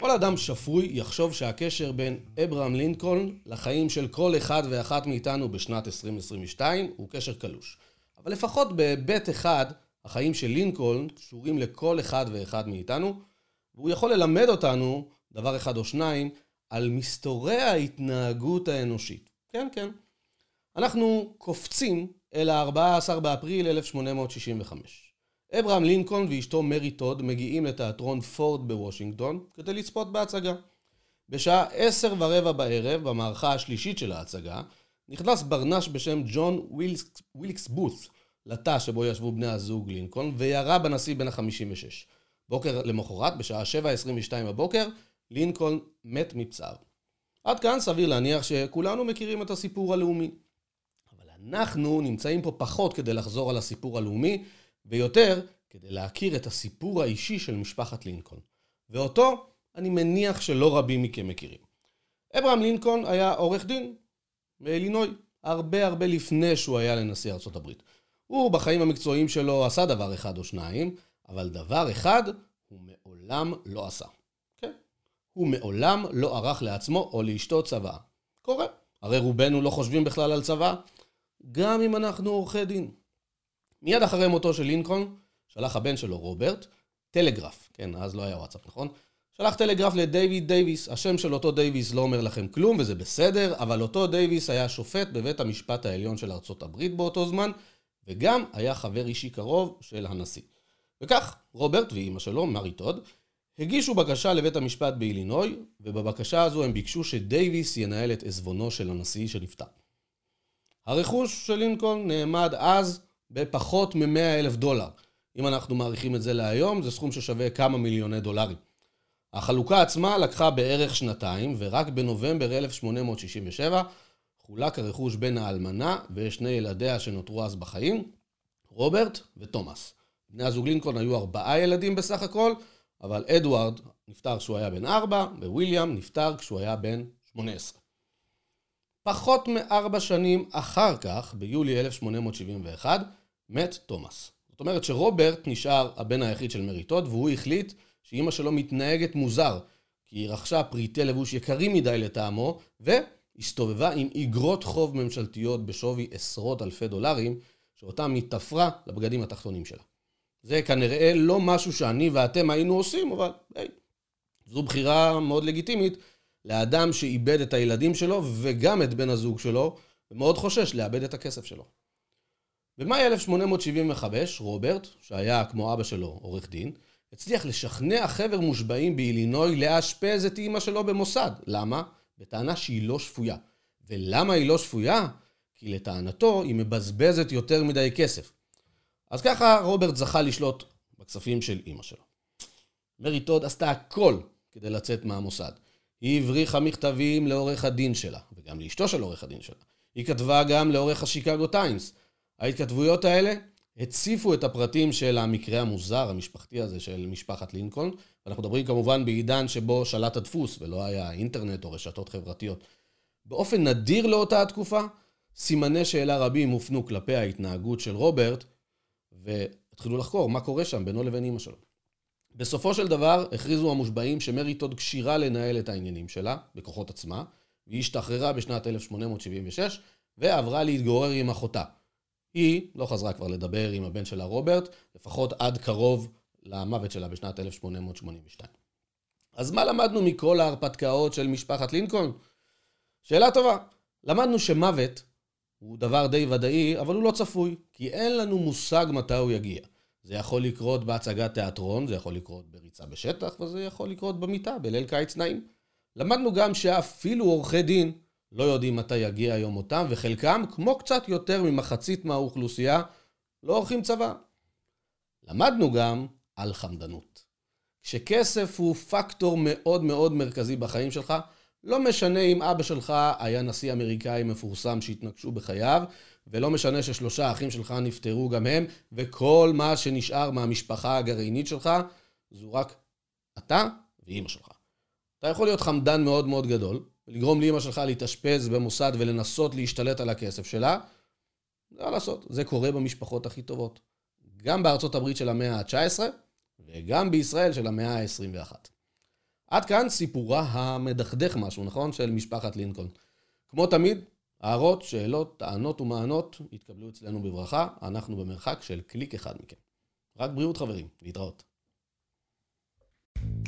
כל אדם שפוי יחשוב שהקשר בין אברהם לינקולן לחיים של כל אחד ואחת מאיתנו בשנת 2022 הוא קשר קלוש. אבל לפחות בהיבט אחד, החיים של לינקולן קשורים לכל אחד ואחד מאיתנו, והוא יכול ללמד אותנו, דבר אחד או שניים, על מסתורי ההתנהגות האנושית. כן, כן. אנחנו קופצים אל ה-14 באפריל 1865. אברהם לינקולן ואשתו מרי טוד מגיעים לתיאטרון פורד בוושינגטון כדי לצפות בהצגה. בשעה עשר ורבע בערב, במערכה השלישית של ההצגה, נכנס ברנש בשם ג'ון ווילקס, ווילקס בות' לתא שבו ישבו בני הזוג לינקולן וירה בנשיא בן ה-56. בוקר למחרת, בשעה 7.22 בבוקר, לינקולן מת מפצעיו. עד כאן סביר להניח שכולנו מכירים את הסיפור הלאומי. אבל אנחנו נמצאים פה פחות כדי לחזור על הסיפור הלאומי, ויותר כדי להכיר את הסיפור האישי של משפחת לינקולן. ואותו אני מניח שלא רבים מכם מכירים. אברהם לינקולן היה עורך דין מאלינוי, הרבה הרבה לפני שהוא היה לנשיא הברית. הוא בחיים המקצועיים שלו עשה דבר אחד או שניים, אבל דבר אחד הוא מעולם לא עשה. כן? הוא מעולם לא ערך לעצמו או לאשתו צבא. קורה. הרי רובנו לא חושבים בכלל על צוואה, גם אם אנחנו עורכי דין. מיד אחרי מותו של לינקולן, שלח הבן שלו רוברט, טלגרף, כן, אז לא היה וואטסאפ, נכון? שלח טלגרף לדייוויד דייוויס, השם של אותו דייוויס לא אומר לכם כלום וזה בסדר, אבל אותו דייוויס היה שופט בבית המשפט העליון של ארצות הברית באותו זמן, וגם היה חבר אישי קרוב של הנשיא. וכך, רוברט ואימא שלו, מרי טוד, הגישו בקשה לבית המשפט באילינוי, ובבקשה הזו הם ביקשו שדייוויס ינהל את עזבונו של הנשיא שנפטר. הרכוש של לינקולן נעמד אז בפחות מ-100 אלף דולר. אם אנחנו מעריכים את זה להיום, זה סכום ששווה כמה מיליוני דולרים. החלוקה עצמה לקחה בערך שנתיים, ורק בנובמבר 1867 חולק הרכוש בין האלמנה ושני ילדיה שנותרו אז בחיים, רוברט ותומאס. בני הזוג לינקולן היו ארבעה ילדים בסך הכל, אבל אדוארד נפטר כשהוא היה בן ארבע, וויליאם נפטר כשהוא היה בן שמונה עשרה. פחות מארבע שנים אחר כך, ביולי 1871, מת תומאס. זאת אומרת שרוברט נשאר הבן היחיד של מרי טוד, והוא החליט שאימא שלו מתנהגת מוזר, כי היא רכשה פריטי לבוש יקרים מדי לטעמו, והסתובבה עם איגרות חוב ממשלתיות בשווי עשרות אלפי דולרים, שאותם היא תפרה לבגדים התחתונים שלה. זה כנראה לא משהו שאני ואתם היינו עושים, אבל היי, זו בחירה מאוד לגיטימית לאדם שאיבד את הילדים שלו וגם את בן הזוג שלו, ומאוד חושש לאבד את הכסף שלו. במאי 1875, רוברט, שהיה כמו אבא שלו עורך דין, הצליח לשכנע חבר מושבעים באילינוי לאשפז את אימא שלו במוסד. למה? בטענה שהיא לא שפויה. ולמה היא לא שפויה? כי לטענתו היא מבזבזת יותר מדי כסף. אז ככה רוברט זכה לשלוט בכספים של אימא שלו. מרי טוד עשתה הכל כדי לצאת מהמוסד. היא הבריחה מכתבים לעורך הדין שלה, וגם לאשתו של עורך הדין שלה. היא כתבה גם לעורך השיקגו טיימס. ההתכתבויות האלה הציפו את הפרטים של המקרה המוזר, המשפחתי הזה של משפחת לינקולן. אנחנו מדברים כמובן בעידן שבו שלט הדפוס ולא היה אינטרנט או רשתות חברתיות. באופן נדיר לאותה התקופה, סימני שאלה רבים הופנו כלפי ההתנהגות של רוברט, והתחילו לחקור מה קורה שם בינו לבין אימא שלו. בסופו של דבר הכריזו המושבעים שמרי טוד כשירה לנהל את העניינים שלה, בכוחות עצמה, והיא השתחררה בשנת 1876, ועברה להתגורר עם אחותה. היא לא חזרה כבר לדבר עם הבן שלה רוברט, לפחות עד קרוב למוות שלה בשנת 1882. אז מה למדנו מכל ההרפתקאות של משפחת לינקולן? שאלה טובה. למדנו שמוות הוא דבר די ודאי, אבל הוא לא צפוי, כי אין לנו מושג מתי הוא יגיע. זה יכול לקרות בהצגת תיאטרון, זה יכול לקרות בריצה בשטח, וזה יכול לקרות במיטה, בליל קיץ נעים. למדנו גם שאפילו עורכי דין לא יודעים מתי יגיע יום מותם, וחלקם, כמו קצת יותר ממחצית מהאוכלוסייה, לא עורכים צבא. למדנו גם על חמדנות. כשכסף הוא פקטור מאוד מאוד מרכזי בחיים שלך, לא משנה אם אבא שלך היה נשיא אמריקאי מפורסם שהתנגשו בחייו, ולא משנה ששלושה אחים שלך נפטרו גם הם, וכל מה שנשאר מהמשפחה הגרעינית שלך, זו רק אתה ואימא שלך. אתה יכול להיות חמדן מאוד מאוד גדול, ולגרום לאימא שלך להתאשפז במוסד ולנסות להשתלט על הכסף שלה, לא לעשות, זה קורה במשפחות הכי טובות. גם בארצות הברית של המאה ה-19, וגם בישראל של המאה ה-21. עד כאן סיפורה המדכדך משהו, נכון? של משפחת לינקולן. כמו תמיד, הערות, שאלות, טענות ומענות יתקבלו אצלנו בברכה, אנחנו במרחק של קליק אחד מכם. רק בריאות חברים, להתראות. thank you